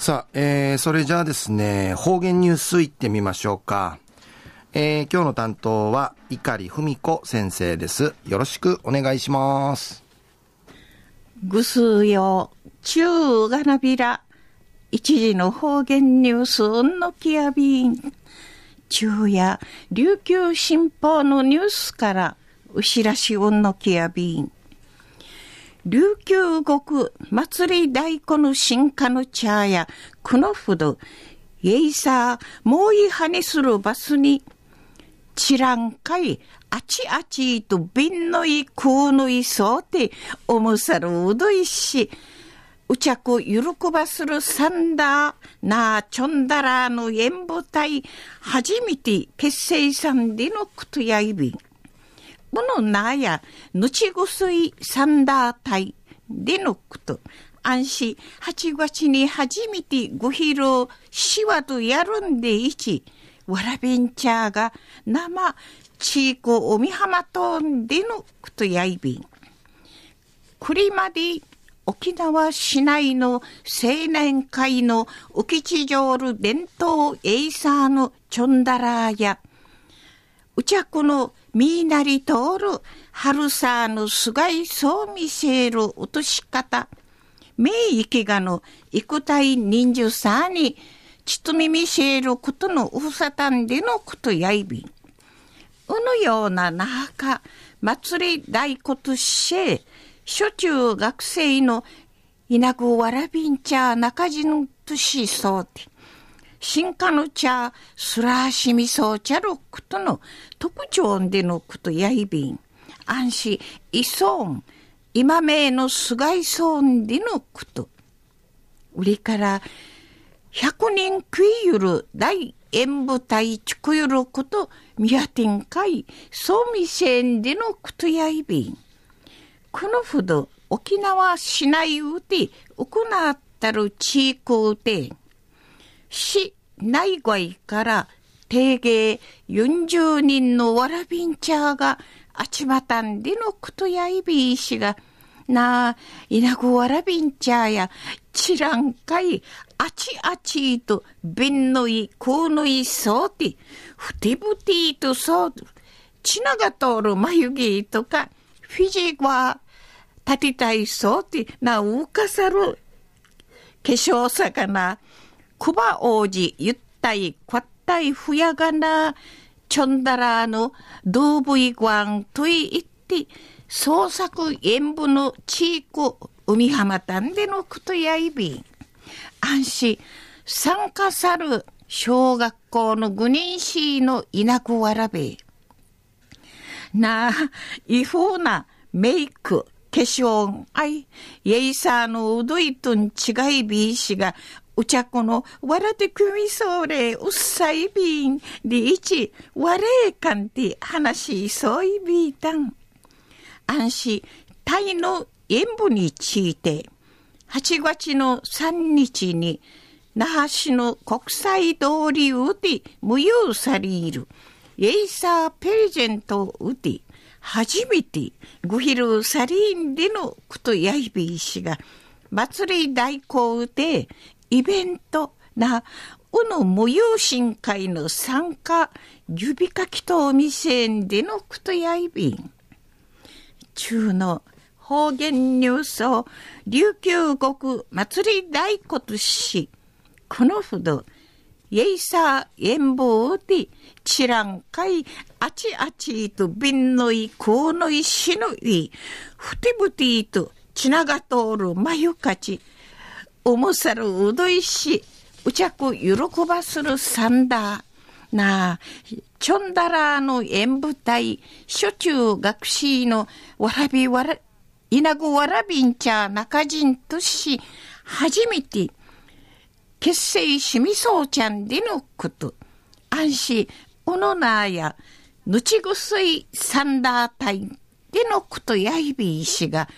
さあ、えー、それじゃあですね、方言ニュースいってみましょうか。えー、今日の担当は、碇文子先生です。よろしくお願いします。ぐすよ、中がなびら、一時の方言ニュースうんのきやびん。中夜、琉球新報のニュースから、うしらしうんのきやびん。琉球国祭り大根の進化の茶や、くのふど、イエイサー、もういはにするバスに、ちらんかい、あちあちと瓶のい、空のいそうて、おむさるうどいし、うちゃくゆるくばするサンダー、なあちょんだらの演舞隊、初めて結成さんでのくとやいびん。このなや、ぬちぐすいサンダー隊でのこと。安心、8月に初めてご披露しわとやるんでいち、わらびんちゃーが生、ちいこおみはまとんでのことやいびん。これまで沖縄市内の青年会の浮き地上る伝統エイサーのチョンダラーや、うちゃくのみいなりとおる、はるさぬすがいそうみせるうとしかた。めいいけがぬ、いくたいにんじゅさに、ちつみみせることのうさたんでのことやいびん。うぬようななはか、祭り大ことしえ、しょちゅう学生のいなぐわらびんちゃなかじんとしそうて。新化の茶、すらしみそう茶ろことの特徴でのことやいびん。安心、いそん、今名のすがいそうでのこと。売りから百人食いゆる大演舞台ちくゆること、みやてんかい、そうみせんでのことやいびん。このほど沖縄市内うて、行ったる地域うて、市内外から定芸40人のわらびんちゃーがあちまたんでのことやいびいしが、なあ、いなごわらびんちゃーや、ちらんかい、あちあちと、びんのい、こうのいそうて、ふてぶてとそう、ちなが通る眉毛とか、フィジーは、立てたいそうて、な、うかさる、化粧魚、クバ王子ゆったいこったいふやがなちょんだらの動物館といって創作演舞の地域海浜たんでのことやいび安心参加さる小学校の愚人市の田舎わらべなあ違法なメイク化粧あい、イエイサーのうどいとん違いびいしがうちゃこのわらてくみそうれうっさいびんでいちわれえかんて話しそういびいたん。安心タイの演舞について8月の3日に那覇市の国際通りうて無用されるエイサープレゼントうて初めてグヒルサリーンでのことやいびいしが祭り代行でイベントな、うの無用心会の参加、指かきとお店でのことやいびん。中の方言ニュースを琉球国祭り大ことし、このほど、イェイサー演舞で、チランかい、あちあちと瓶のい、こうのい、しのい、ふてぶてと、ちなが通るまゆかち、おもさるうどいし、うちゃく喜ばするさんだ。なあ、ちょんだらの演舞隊、初中学士のわらびわら、稲子わらびんちゃ中人とし、初めて、結成しみそうちゃんでのこと。安心、おのなや、ぬちぐすいサンダー隊でのことやいびいしが、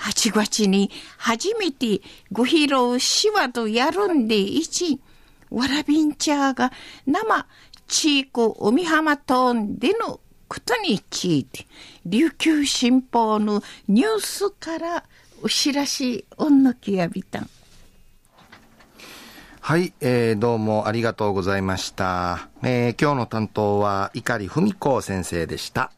8月に初めてご披露しわとやるんでいち、わらびんちゃーが生ちいこおみはまとんでのことについて、琉球新報のニュースからお知らしおんのきやびたん。はい、えー、どうもありがとうございました。えー、今日の担当は碇文子先生でした。